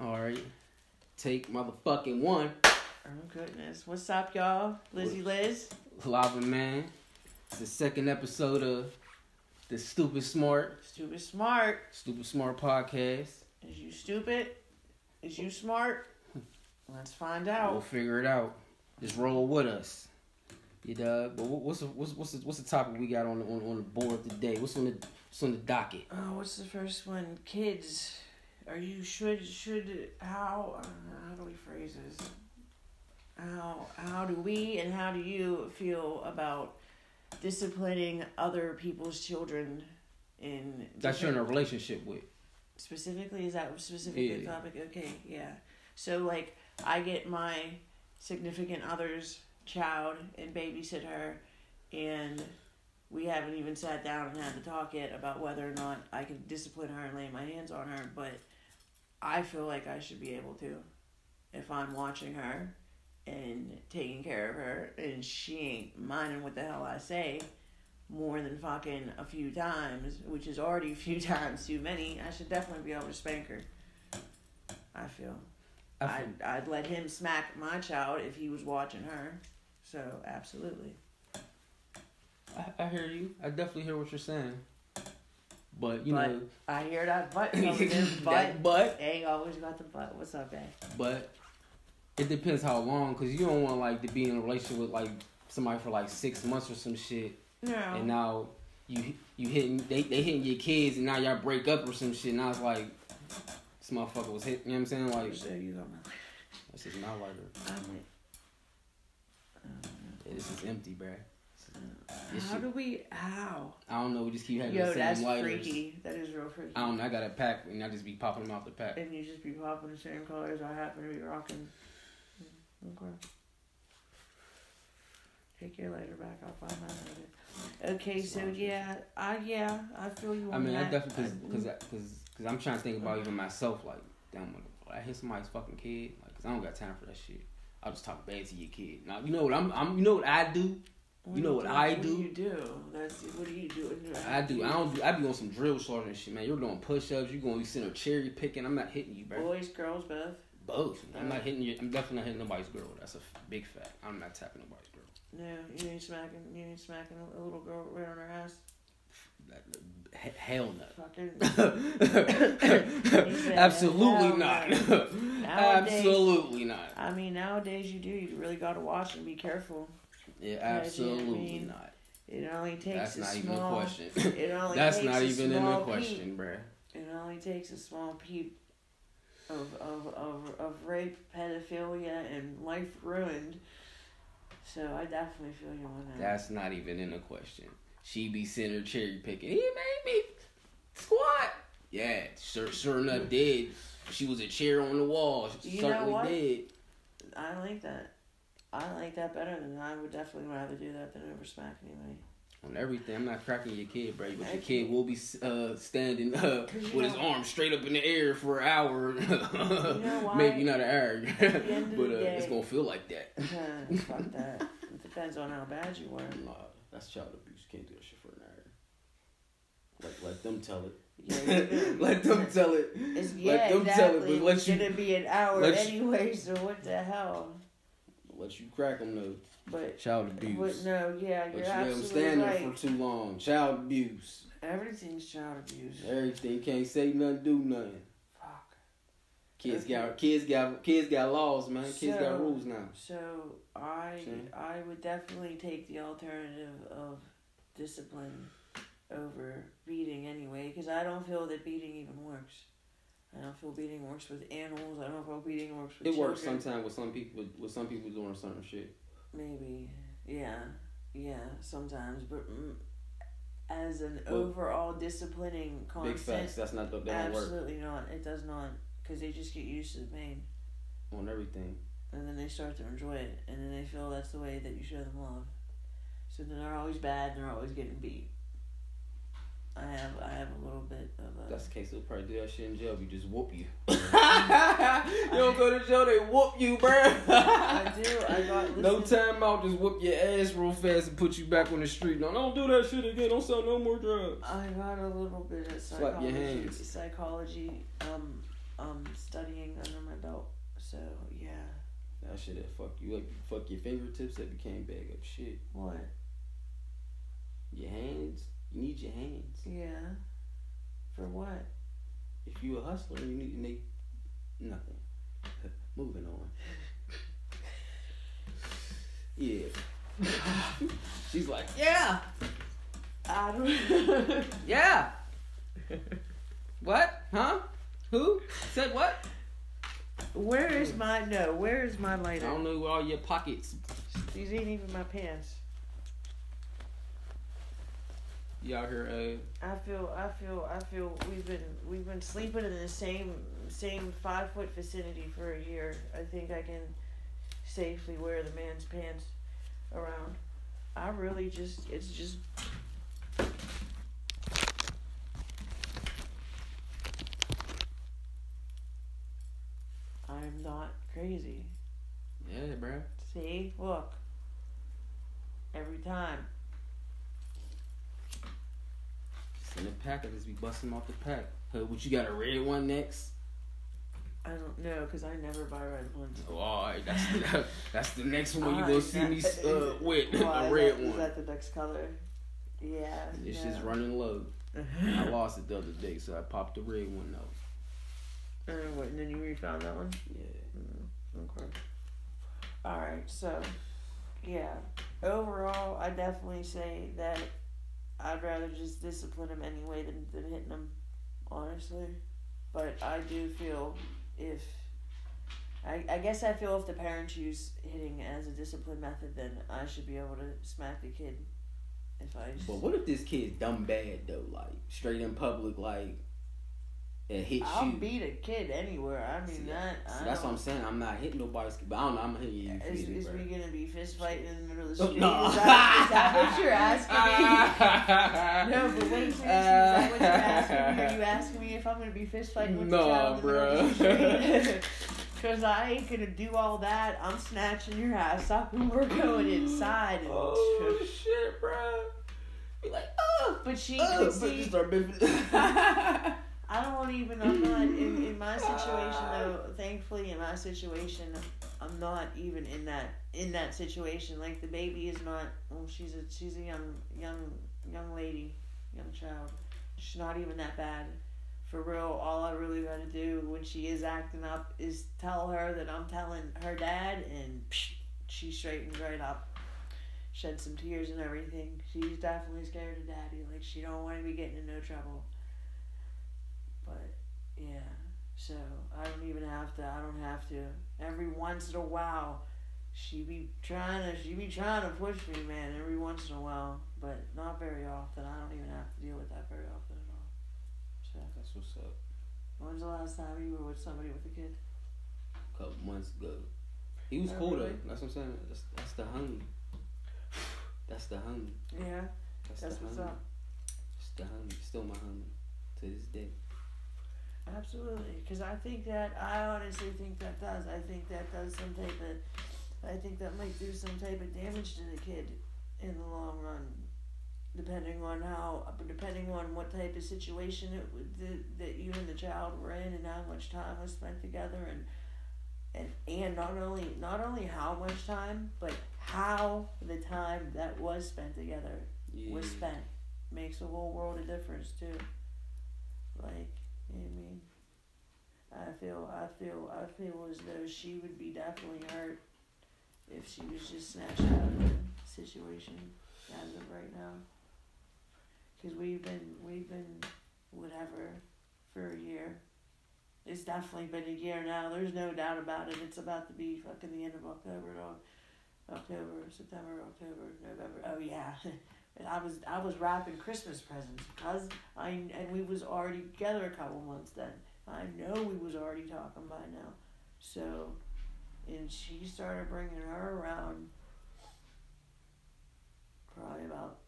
All right. Take motherfucking one. Oh goodness. What's up, y'all? Lizzie Liz. Lava Man. It's the second episode of the Stupid Smart, Stupid smart. Stupid Smart podcast. Is you stupid? Is you smart? Let's find out. We'll figure it out. Just roll with us. You know, but what's the, what's what's the, what's the topic we got on the, on, on the board today? What's on the what's on the docket? Oh, what's the first one? Kids. Are you should should how uh, how do we phrase this? How how do we and how do you feel about disciplining other people's children in That you're in a relationship with. specifically is that specifically the topic okay yeah so like i get my significant other's child and babysit her and we haven't even sat down and had to talk yet about whether or not i can discipline her and lay my hands on her but i feel like i should be able to if i'm watching her and taking care of her and she ain't minding what the hell i say more than fucking a few times, which is already a few times too many, I should definitely be able to spank her. I feel. I I'd, I'd let him smack my child if he was watching her. So, absolutely. I, I hear you. I definitely hear what you're saying. But you But know, I hear that butt coming that but but ain't always got the butt. What's up, babe? but it depends how long, cause you don't want like to be in a relationship with like somebody for like six months or some shit, No. and now you you hitting they they hitting your kids, and now y'all break up or some shit. And I was like this motherfucker was hit. You know what I'm saying? Like so you got my. this is not like I'm uh, yeah, this is empty, bruh. How shit- do we? How? I don't know. We just keep having Yo, the same that's lighters. freaky. That is real freaky. I don't know. I got a pack, and I just be popping them off the pack. And you just be popping the same colors I happen to be rocking. Okay. Take your lighter back. I'll find mine later. Okay, so yeah, I yeah, I feel you on I mean, I definitely because because because I'm trying to think about even myself. Like, damn, when I hit somebody's fucking kid, like, cause I don't got time for that shit. I'll just talk bad to your kid. Now, you know what I'm, I'm you know what I do. You know what do- I what do? do you do? That's what do you do? I do. I don't do. I be on some drill sergeant shit, man. You're doing push ups. You're going to be sitting there cherry picking. I'm not hitting you, bro. Boys, girls, both. Both. I'm not hitting you. I'm definitely not hitting nobody's girl. That's a f- big fact. I'm not tapping nobody's girl. No, you ain't smacking. You ain't smacking a, little girl right on her ass. That, he- hell no. Said, Absolutely not. Nowadays- Absolutely not. I mean, nowadays you do. You really gotta watch and be careful. Yeah, I absolutely mean, not. It only takes That's a not even a small. question. It only That's not even in the question, bruh. It only takes a small peep of of, of, of rape, pedophilia, and life ruined. So I definitely feel you on that. That's not even in the question. She be sitting there cherry picking. He made me squat. Yeah, sure, sure enough, mm. did. She was a chair on the wall. She You know certainly what? did. I like that. I like that better than I would definitely rather do that than ever smack anybody. On everything, I'm not cracking your kid, bro. But your kid will be uh, standing uh, you with his know- arms straight up in the air for an hour. why? Maybe not an hour, the end of but uh, it's gonna feel like that. Fuck that. It depends on how bad you were. Nah, that's child abuse. Can't do that shit for an hour. Like, let them tell it. Yeah, let them tell it. It's, let yeah, them tell it, but let it's you gonna be an hour anyway. So what the hell? Let you crack them though. But Child abuse. but no, yeah, But you're you let absolutely stand there right. for too long. Child abuse. Everything's child abuse. Everything can't say nothing, do nothing. Fuck. Kids Okay. got kids got kids got laws, man. Kids So- got rules now. So I See? I would definitely take the alternative of discipline over beating anyway, because I don't feel that beating even works. I don't feel beating works with animals. I don't know feel beating works with It works sometimes with some people with some people doing certain shit. Maybe, yeah, yeah, sometimes, but mm, as an Well, overall disciplining Big facts. That's not that don't work absolutely not. It does not, because they just get used to the pain, on everything. and then they start to enjoy it, and then they feel that's the way that you show them love. So then they're always bad, and they're always getting beat. I have I have a little bit of a. That's the case. They'll probably do that shit in jail. We just whoop you. you don't go to jail. They whoop you, bro. I do. I got listen. no time out. Just whoop your ass real fast and put you back on the street. No, don't do that shit again. Don't sell no more drugs. I got a little bit of psychology, psychology, um, um, studying under my belt. So yeah. That shit that fuck you up. Fuck your fingertips that became bag up shit. What? Your hands. You need your hands. Yeah. For what? If you a hustler, you need to make nothing. Moving on. Yeah. She's like, yeah, I don't. yeah. What? Huh? Who? Said what? where is my no? Where is my lighter? I don't know where all your pockets. These ain't even my pants. You out here, uh, I feel, I feel, I feel we've been we've been sleeping in the same same five foot vicinity for a year. I think I can safely wear the man's pants around. I really just it's just I'm not crazy. yeah, bro. See, look. Every time. Send a pack. I just be busting off the pack. Hey, what you got a red one next? I don't know because I never buy red ones. Oh, all right, that's the, that's the next one you gonna see me uh, with Why, a red that- one. Is that the next color? Yeah. It's no. just running low. I lost it the other day, so I popped the red one out. Uh, what, and then you refound that one? Yeah. Okay. Alright, so, yeah. Overall, I definitely say that I'd rather just discipline him anyway than, than hitting him, honestly. But I do feel if. I, I guess I feel if the parents use hitting as a discipline method, then I should be able to smack the kid. If I just. But what if this kid's dumb bad though? Like straight in public, like it hits I'll you. beat a kid anywhere. I mean See, that. See, I that's what I'm saying. I'm not hitting nobody's kid, but I don't know. I'm hitting you. if you Is, hit is we gonna be fist fighting in the middle of the street? no. Is, that, is that what you're asking me? no, but wait, seriously, is that what you're asking me? Are you asking me if I'm gonna be fist fighting with No, child in the middle of the street? Cause I ain't gonna do all that. I'm snatching your ass up and we're going inside. And Oh shit, bro. Be like, oh, But she oh, could but see. you start biffing. I don't even. I'm not in, in my situation though. Thankfully, in my situation, I'm not even in that in that situation. Like the baby is not. Well, she's a she's a young young young lady, young child. She's not even that bad. For real, all I really got to do when she is acting up is tell her that I'm telling her dad, and psh, she straightens right up. Shed some tears and everything. She's definitely scared of daddy. Like she don't want to be getting in no trouble. But yeah, so I don't even have to. I don't have to. Every once in a while, she be trying to. She be trying to push me, man. Every once in a while, but not very often. I don't even have to deal with that very often at all. So That's what's up. when's the last time you were with somebody with a kid? A couple months ago, he was Oh, cool though. That's what I'm saying. That's, that's the homie. That's the homie. Yeah, That's, that's the what's homie. up. It's the homie. Still my homie to this day. Absolutely, because I think that I honestly think that does. I think that does some type of. I think that might do some type of damage to the kid in the long run, depending on how, depending on what type of situation it would that, that you and the child were in, and how much time was spent together, and and and not only not only how much time, but how the time that was spent together Yeah. was spent makes a whole world of difference too. Like, you know what I mean? I feel, I feel, I feel as though she would be definitely hurt if she was just snatched out of the situation as of right now. Cause we've been, we've been, whatever, for a year. It's definitely been a year now. There's no doubt about it. It's about to be fucking the end of October. October, September, October, November. Oh yeah. And I was I was wrapping Christmas presents because I and we was already together a couple months then. I know we was already talking by now, so, and she started bringing her around. Probably about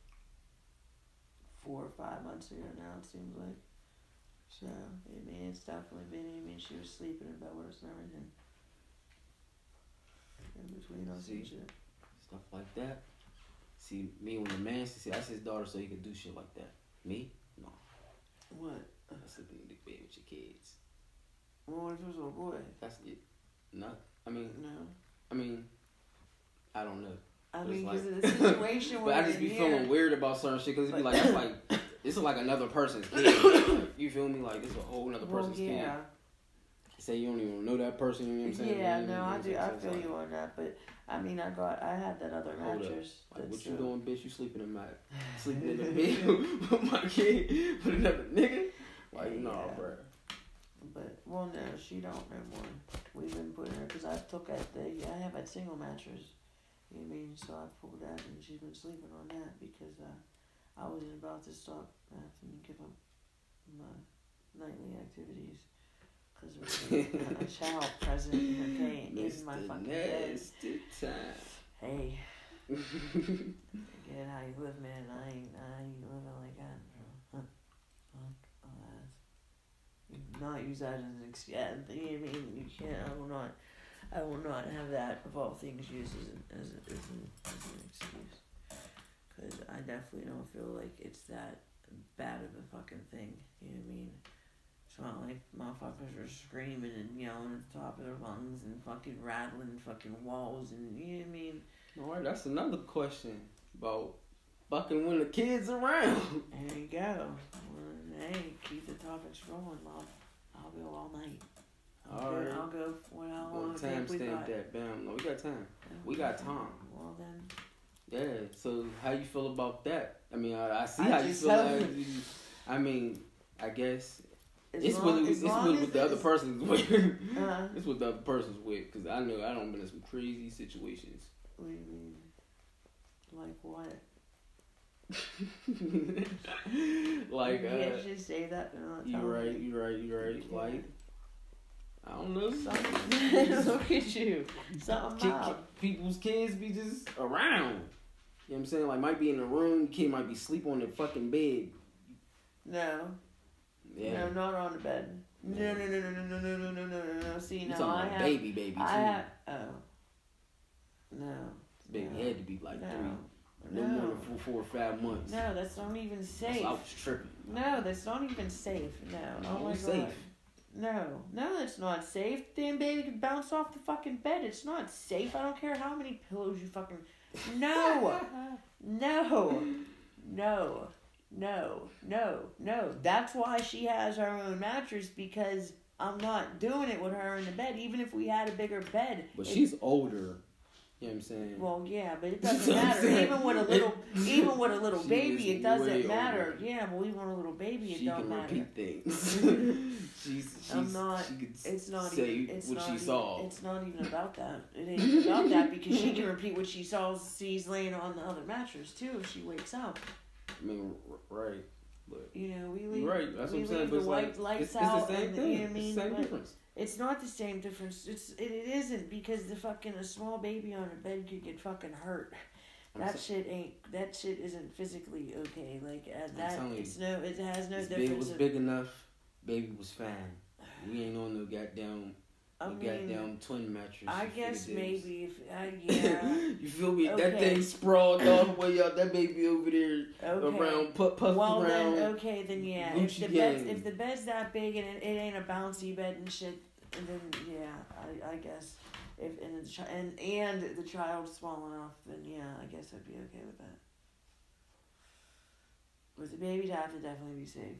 four or five months ago now. It seems like. So I mean, it's definitely been. I mean, she was sleeping in bed with us and everything. In between us and See? shit. Stuff like that. See, me when a man see that's his daughter, so he could do shit like that. Me, no. What? That's sleeping in the bed with your kids. Well, what if it was a boy? That's it. Not. I mean, No. I mean, I don't know. I It's mean, like- because of the situation But I just be here. feeling weird about certain shit because it be But- like, that's like, this is like another person's kid. you feel me? Like, this is a whole another Well, person's yeah. kid. Say you don't even know that person, you know what I'm saying? Yeah, You know no, I do. I feel like- you on that, but I mean, I got, I had that other mattress. Like, what you doing, bitch? You sleeping in my sleeping in the bed with my kid with another nigga? Like, nah, Yeah. bro. But well, no, she don't no more. We've been putting her because I took at the I have a single mattress. You know what I mean? So I pulled that and she's been sleeping on that because uh, I was about to stop having to give up my nightly activities because there was a, child present in her day in my fucking. Nasty time. Hey, get how you live, man. I ain't I ain't living like that. Huh. Fuck that. You not use that as an excuse. Yeah, you know I mean? You can't. I will not. I will not have that of all things used as an as, a, as, an, as an excuse. Cause I definitely don't feel like it's that bad of a fucking thing. You know what I mean? It's not like motherfuckers are screaming and yelling at the top of their lungs and fucking rattling fucking walls and you know what I mean? All right, that's another question about fucking when the kids around. There you go. Well, hey, keep the topics rolling, love. I'll go all night. I'll, All go, right. I'll go for Well, I time stamp that. Bam. No, we got time. Yeah, We got time. Well then, Yeah. So how you feel about that? I mean, I, I see I how you feel. Like, I mean, I guess as it's long, with it's long with, with the other person's with. Uh, it's with the other person's with because I know I don't been in some crazy situations. what do you mean? Like what? like you uh, can't just say that you right, you right, you right. Like. I don't know. Something. Look at you. Something people's kids be just around. You know what I'm saying? Like might be in the room, kid might be sleep on the fucking bed. No. Yeah. No, not on the bed. No, no, no, no, no, no, no, no, no, no, no, no. See, now I have. baby, baby too. I have. Oh. No. Baby no. had to be like no. three, no, No. more than four, four or five months. No, that's not even safe. why I was tripping. No, that's not even safe. No. Oh my god. safe. No, no, that's not safe. Damn baby could bounce off the fucking bed. It's not safe. I don't care how many pillows you fucking. No, no, no, no, no, no. That's why she has her own mattress because I'm not doing it with her in the bed. Even if we had a bigger bed. But it- she's older. You know what I'm saying? Well, yeah, but it doesn't matter. Even with a little, even with a little baby, it doesn't matter. older. Yeah, well, even with a little baby, it she don't can matter. repeat things. she's, she's, I'm not- She could It's not even. It's what not she even, saw. It's not even about that. It ain't even about that because she can repeat what she saw, sees laying on the other mattress too if she wakes up. I mean, right. But You know, we leave. right. That's what I'm saying. But it's like, lights it's, it's out the same and, thing. you know I mean? It's the same But difference. It's not the same difference. It's it, it isn't because the fucking a small baby on a bed could get fucking hurt. That sa- shit ain't. That shit isn't physically okay. Like uh, that. you, It's no. It has no difference. was of- big enough. Baby was fine. We ain't on no goddamn, I no mean, goddamn twin mattress. I guess maybe if uh, yeah. you feel me? That thing sprawled all the way up. That baby over there Okay. around, put puffed well around. then, okay, then yeah. If the bed's if the bed's that big and it, it ain't a bouncy bed and shit, and then yeah, I, I guess if and the and and the child's small enough, then yeah, I guess I'd be okay with that. But the baby'd have to definitely be safe.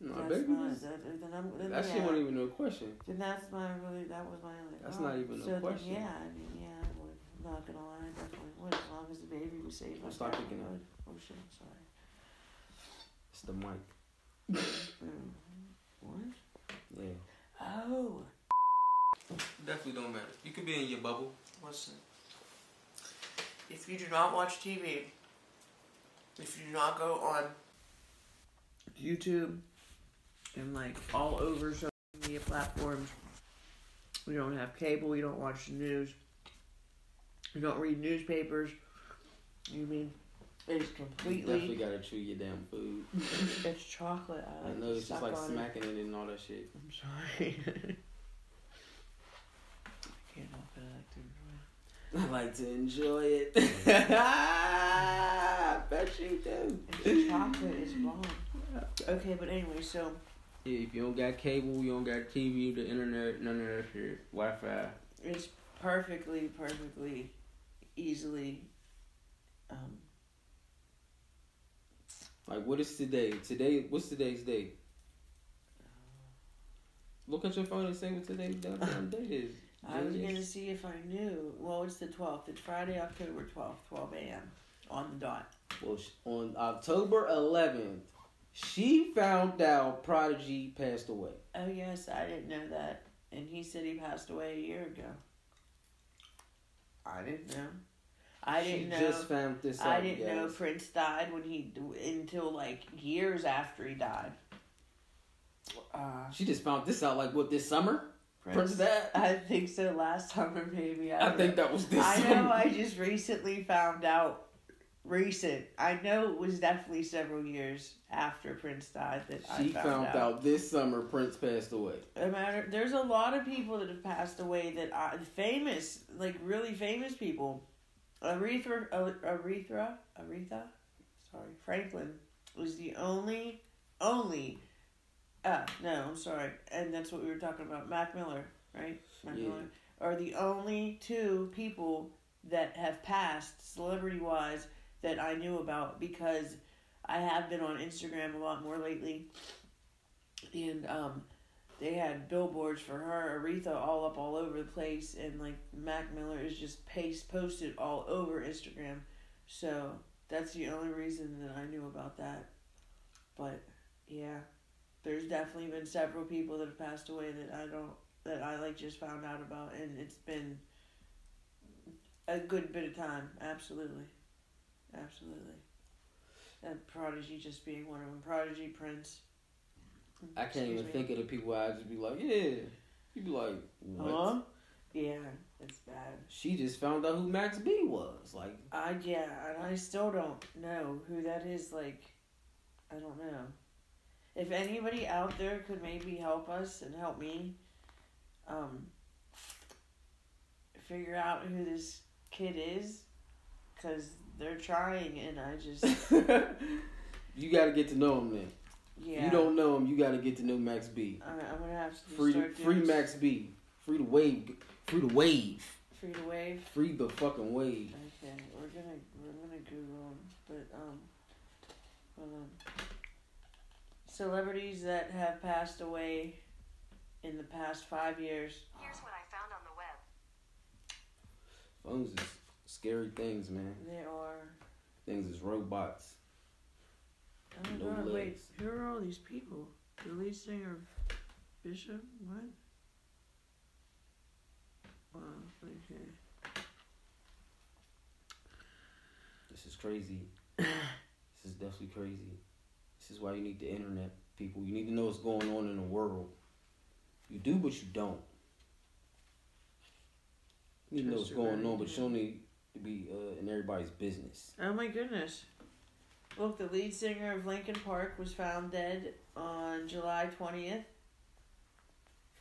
No, that's baby my, that, then I'm, then that yeah, shit wasn't even no question. Then that's my really that was my only. That's problem. not even a so then, question. yeah, I mean yeah, I would. I'm not gonna lie, I definitely would as long as the baby was safe. I'll I start picking up. would. Oh shit, I'm sorry. It's the mic. Mm. What? Yeah. Oh. Definitely don't matter. You could be in your bubble. Listen. If you do not watch TV, if you do not go on YouTube and like all over social media platforms, We don't have cable, We don't watch the news, We don't read newspapers, you mean it's You completely definitely gotta chew your damn food. it's chocolate. I, I know it's just like on it. smacking it and all that shit. I'm sorry. I can't help it. I like to enjoy it. I like to enjoy it. I bet you do. It's chocolate is bomb. Okay, but anyway, so if you don't got cable, you don't got TV, the internet, none of that shit. Wi Fi. it's perfectly, perfectly, easily. Um, Like, what is today? Today, what's today's date? Look at your phone and say what today's goddamn date is. I was gonna see if I knew. Well, it's the twelfth. It's Friday, October twelfth, twelve a.m. on the dot. Well, on October 11th, she found out Prodigy passed away. Oh yes, I didn't know that, and he said he passed away a year ago. I didn't know. I she didn't know. She just found this out. I didn't know. Prince died when he until like years after he died. Uh, She just found this out like what this summer? Prince Prince. that? I think so. Last summer, maybe. I, I think know. that was this I summer. know. I just recently found out. Recent. I know it was definitely several years after Prince died that I she found, found out. out this summer Prince passed away. No matter, there's a lot of people that have passed away that are famous, like really famous people. Aretha, Aretha, Aretha, sorry, Franklin was the only, only. Uh, no, I'm sorry, and that's what we were talking about. Mac Miller, right? Mac Yeah. Miller are the only two people that have passed celebrity wise that I knew about because I have been on Instagram a lot more lately, and um, they had billboards for her, Aretha, all up all over the place, and like Mac Miller is just paste posted all over Instagram. So that's the only reason that I knew about that. But yeah, there's definitely been several people that have passed away that I don't that I like just found out about, and it's been a good bit of time. Absolutely, absolutely. And Prodigy just being one of them. Prodigy, Prince. I can't Excuse even me. think of the people I'd just be like, yeah. You'd be like, what? Huh? Yeah, it's bad. She just found out who Max B was. Like, I yeah, and I still don't know who that is. Like, I don't know. If anybody out there could maybe help us and help me, um, figure out who this kid is, cause they're trying, and I just you got to get to know him then. yeah. You don't know him, you got to get to know Max B. I, I'm gonna have to Free, start free Max B. Free the wave. Free the wave. free to wave. Free the fucking wave. Okay, we're gonna we're gonna Google 'em, but um, hold on. Celebrities that have passed away in the past five years. Here's what I found on the web. Phones is scary things, man. They are. Things is robots. Oh my No god! Wait, who are all these people? The lead singer Bishop. What? Wow. Okay. This is crazy. this is definitely crazy. This is why you need the internet, people. You need to know what's going on in the world. You do, but you don't. You need to know what's going on, but you don't need to be uh, in everybody's business. Oh my goodness. Look, the lead singer of Linkin Park was found dead on July 20th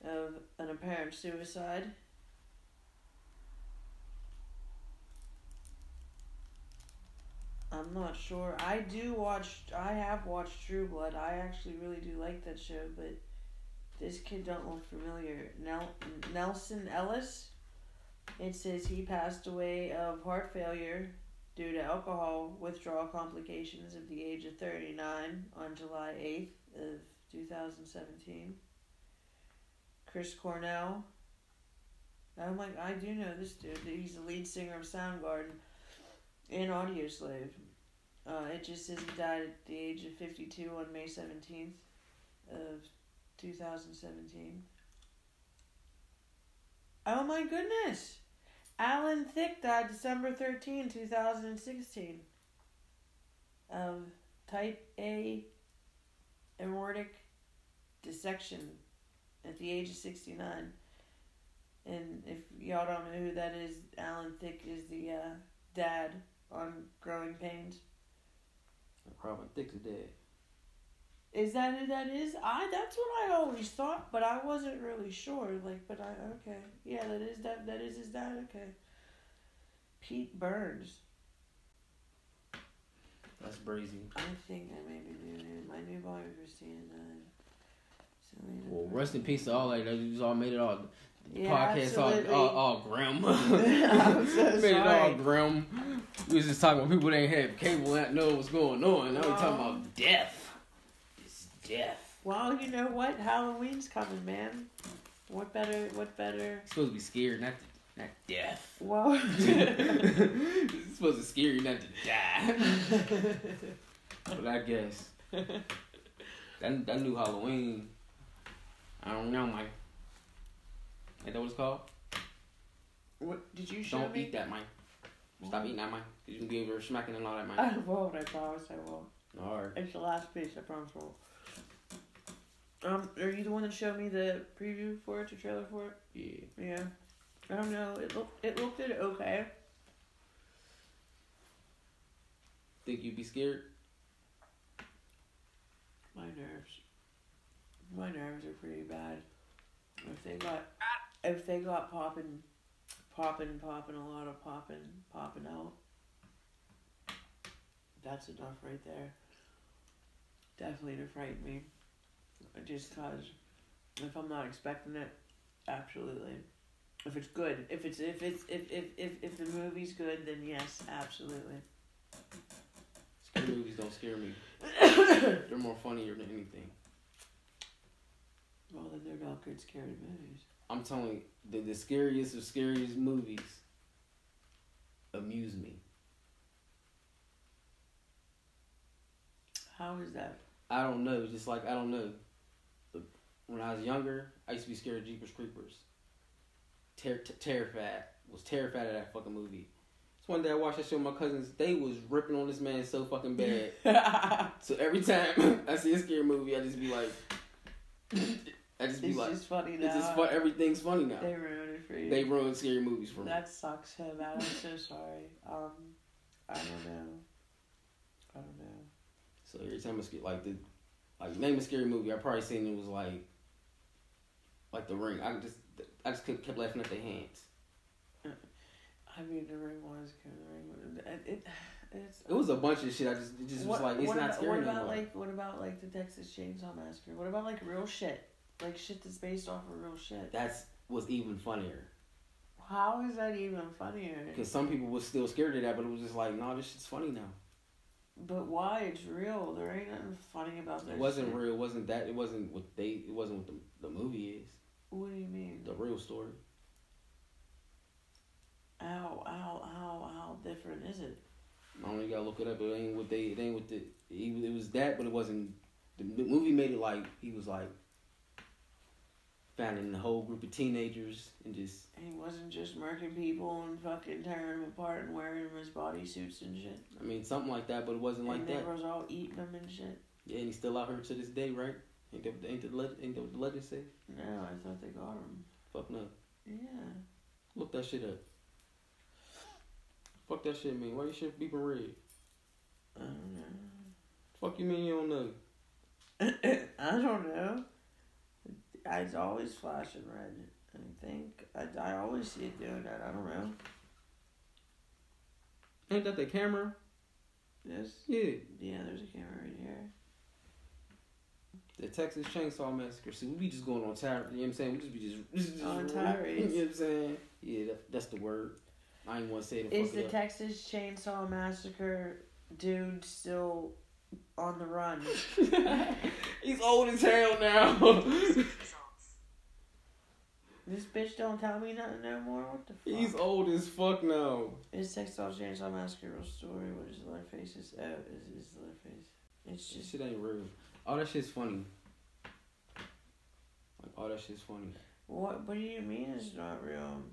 of an apparent suicide. I'm not sure. I do watch. I have watched True Blood. I actually really do like that show, but this kid don't look familiar. Nel- Nelsan Ellis. It says he passed away of heart failure due to alcohol withdrawal complications at the age of 39 on July 8th of 2017. Chris Cornell. I'm like, I do know this dude. He's the lead singer of Soundgarden and Audioslave. Uh, it just says he died at the age of 52 on May 17th of 2017. Oh my goodness! Alan Thicke died December 13, 2016 of type A aortic dissection at the age of 69. And if y'all don't know who that is, Alan Thicke is the uh, dad on Growing Pains. Robin Thicke's dead. Is that who that is? I that's what I always thought, but I wasn't really sure. Like, but I okay, yeah, that is that that is his dad. Okay, Pete Burns. That's breezy. I think I maybe knew him. I knew Bobbi Kristina died. Selena. Well, rest in peace to all that. They just all made it all. Yeah, podcast all, absolutely. all, all grim. I'm so Made it all grim. We was just talking about people that ain't have cable and know what's going on. Now we talking about death. Death. Well, you know what? Halloween's coming, man. What better? What better? It's supposed to be scary, not to, not death. Well, it's supposed to scare you not to die. but I guess that that new Halloween. I don't know, Mike. Ain't that what it's called? what did you show Don't me? eat that, Mike. Stop eating that, Mike. You can be over smacking and all that, Mike. I won't. I promise I won't. All right. It's the last piece. I promise I won't. Um, are you the one that showed me the preview for it, the trailer for it? Yeah. Yeah. I don't know. It looked. It looked it okay. Think you'd be scared? My nerves. My nerves are pretty bad. If they got, if they got popping, popping, popping, a lot of popping, popping out. That's enough right there. Definitely to frighten me. Just cause, if I'm not expecting it, absolutely. If it's good, if it's if it's if if if, if the movie's good, then yes, absolutely. Scary movies don't scare me. They're more funnier than anything. Well, then they're not good scary movies. I'm telling you, the, the scariest of scariest movies amuse me. How is that? I don't know. Just like I don't know. When I was younger, I used to be scared of Jeepers Creepers. Ter- t- terrified. Was terrified of that fucking movie. So one day I watched that show with my cousins. They was ripping on this man so fucking bad. so every time I see a scary movie, I just be like, I just be It's like, just funny now. it's just fun. Everything's funny now. They ruined it for you. They ruin scary movies for me. that sucks bad. I'm so sorry. Um, I don't know. I don't know. So every time I scare, like the, like name a scary movie, I probably seen it was like, like The Ring. I just, I just kept, kept laughing at their hands. I mean, the ring was. The ring. It, it, it's. It was a bunch of shit. I just, it just was like, it's what not about, scary What about more. like? What about like the Texas Chainsaw Massacre? What about like real shit? Like shit that's based off of real shit. That's was even funnier How is that even funnier? because some people were still scared of that, but it was just like, no, this shit's funny now. But why? It's real. There ain't nothing funny about that. It wasn't shit. real. It wasn't that. It wasn't what they. It wasn't what the the movie is. What do you mean? The real story. How how how how different is it? I. You gotta look it up. It ain't what they. It ain't what the. It, it was that, but it wasn't. The movie made it like he was like finding a whole group of teenagers and just He wasn't just murking people and fucking tearing them apart and wearing them as bodysuits and shit. I mean something like that, but it wasn't like and that. they was all eating them and shit. Yeah, and he's still out here to this day, right? Ain't that, ain't the legend, ain't that what the legend say? No, I thought they got him. Fuck no. Yeah. Look that shit up. Fuck that shit, man. Why your shit beeping red? I don't know. Fuck you mean you don't know? I don't know. It's always flashing red. I think I, I always see it doing that. I don't know. Ain't that the camera? This Yeah. yeah, there's a camera right here. The Texas Chainsaw Massacre. See, we be just going on tirade. You know what I'm saying? We just be just, just, just On You know what I'm saying? Yeah, that, that's the word. I ain't want to say it. Is the up. Texas Chainsaw Massacre dude still on the run? He's old as hell now. This bitch don't tell me nothing no more. What the fuck? He's old as fuck now. Is Texas Chainsaw Massacre real story? What is Leatherface's? Oh, is is Leatherface? It's just shit ain't real. All that shit's funny. Like all that shit's funny. what? What do you mean it's not real?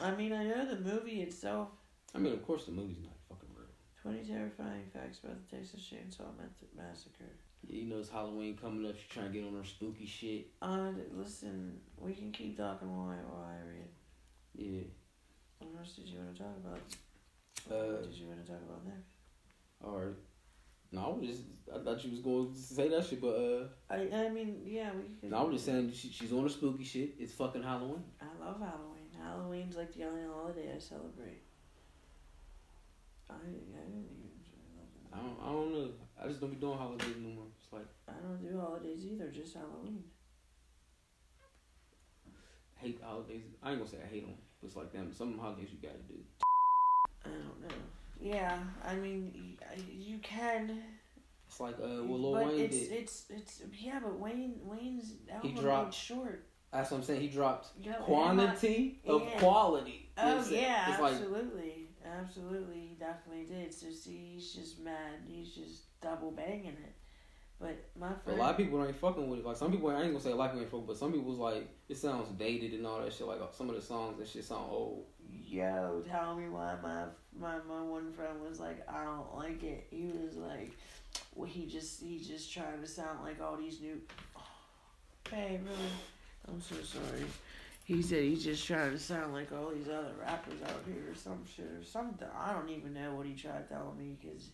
I mean, I know the movie itself. I mean, of course the movie's not fucking real. Twenty terrifying facts about the Texas Chainsaw Massacre. Yeah, you know it's Halloween coming up. She's trying to get on her spooky shit. Uh, listen, we can keep talking while I, while I read. Yeah. What else did you want to talk about? Uh, what did you want to talk about next? All right. No, I was just. I thought you was going to say that shit, but uh, I I mean, yeah, we could. no, I was just saying she, she's on the spooky shit. It's fucking Halloween. I love Halloween. Halloween's like the only holiday I celebrate. I, I didn't even I don't. I don't know. I just don't be doing holidays no more. It's like I don't do holidays either, just Halloween. hate holidays. I ain't gonna say I hate them. It's like them. Some holidays you gotta do. I don't know. Yeah, I mean, you can. It's like uh, what Lil but Wayne it's, did. it's it's yeah, but Wayne Wayne's album dropped- made short. That's what I'm saying. He dropped quantity of yeah. quality. You Oh yeah, it's like absolutely, absolutely. He definitely did. So see, he's just mad. He's just double banging it. But my friend, a lot of people ain't fucking with it. Like some people, I ain't gonna say a lot of people ain't fucking, but some people's like it sounds dated and all that shit. Like some of the songs and shit sound old. Yo, tell me why my my my one friend was like, I don't like it. He was like, well, he just he just trying to sound like all these new. Hey, really? I'm so sorry. He said he's just trying to sound like all these other rappers out here or some shit or something. I don't even know what he tried telling me because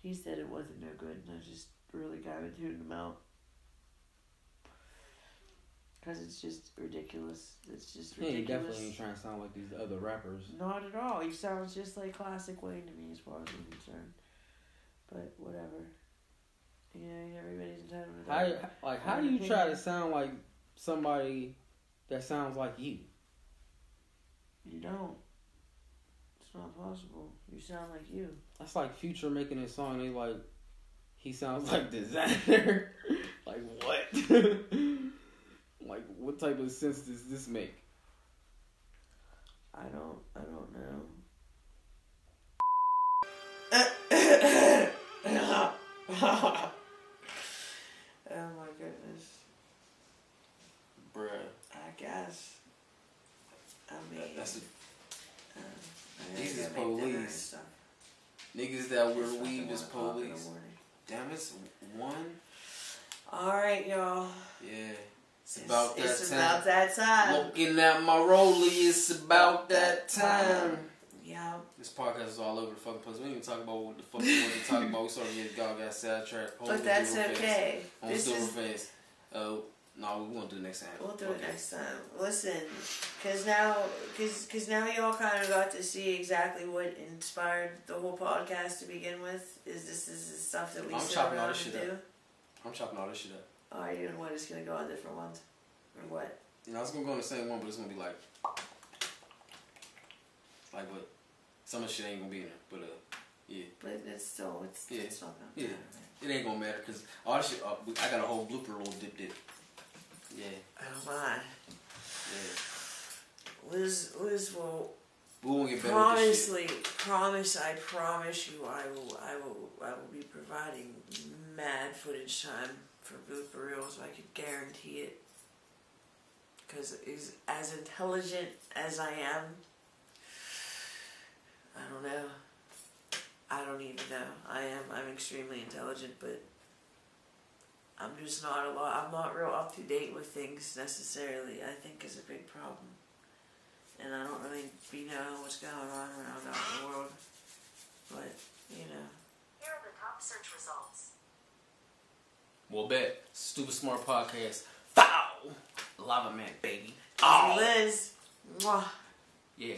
he said it wasn't no good and I just really kind of him out. Because it's just ridiculous. It's just ridiculous. Yeah, he ridiculous. definitely ain't trying to sound like these other rappers. Not at all. He sounds just like classic Wayne to me, as far as I'm concerned. But whatever. Yeah, everybody's entitled to How that. like how do you try to sound like somebody that sounds like you? You don't. It's not possible. You sound like you. That's like Future making a song. They like he sounds like designer. like what? like what type of sense does this make? I don't. I don't know. oh my goodness. Bruh, I guess. I mean. that's uh, I These is make dinner and police. niggas that It's wear fucking weave is one o'clock in the police. Damn, it's one. Alright, y'all. Yeah, it's about that it's time. about that time. Looking at my rollie, it's about that time. Yeah. This podcast is all over the fucking place. We didn't even talk about what the fuck we wanted to talk about. We sort of get God got sidetracked. Hold But that's do it fast. okay. On This Silver is. Oh, no, we won't do it next time. We'll do it next time. Listen, cause now, cause, cause now y'all kind of got to see exactly what inspired the whole podcast to begin with. Is this is this stuff that we I'm sit chopping all this shit do? up. I'm chopping all this shit up. Oh, you and what is gonna go on different ones, or what? You know, I was gonna go on the same one, but it's gonna be like, like what? Some of the shit ain't gonna be in there, but uh, yeah, But it's still it's Yeah. it's not gonna Yeah. matter. it ain't gonna matter because all this shit. Uh, I got a whole blooper roll dip dip. Yeah, Oh my, yeah. Liz, Liz will We won't get better with this shit. promisely promise. I promise you, I will, I will, I will be providing mad footage time for blooper reels. I could guarantee it. Because as, as intelligent as I am, I don't know. I don't even know. I am. I'm extremely intelligent, but I'm just not a lot. I'm not real up to date with things necessarily. I think is a big problem, and I don't really be knowing what's going on around the world. But you know, Here are the top search results. Well, bet. Stupid Smart Podcast. Foul! Lava Man, baby. oh. Liz, mwah. Yeah.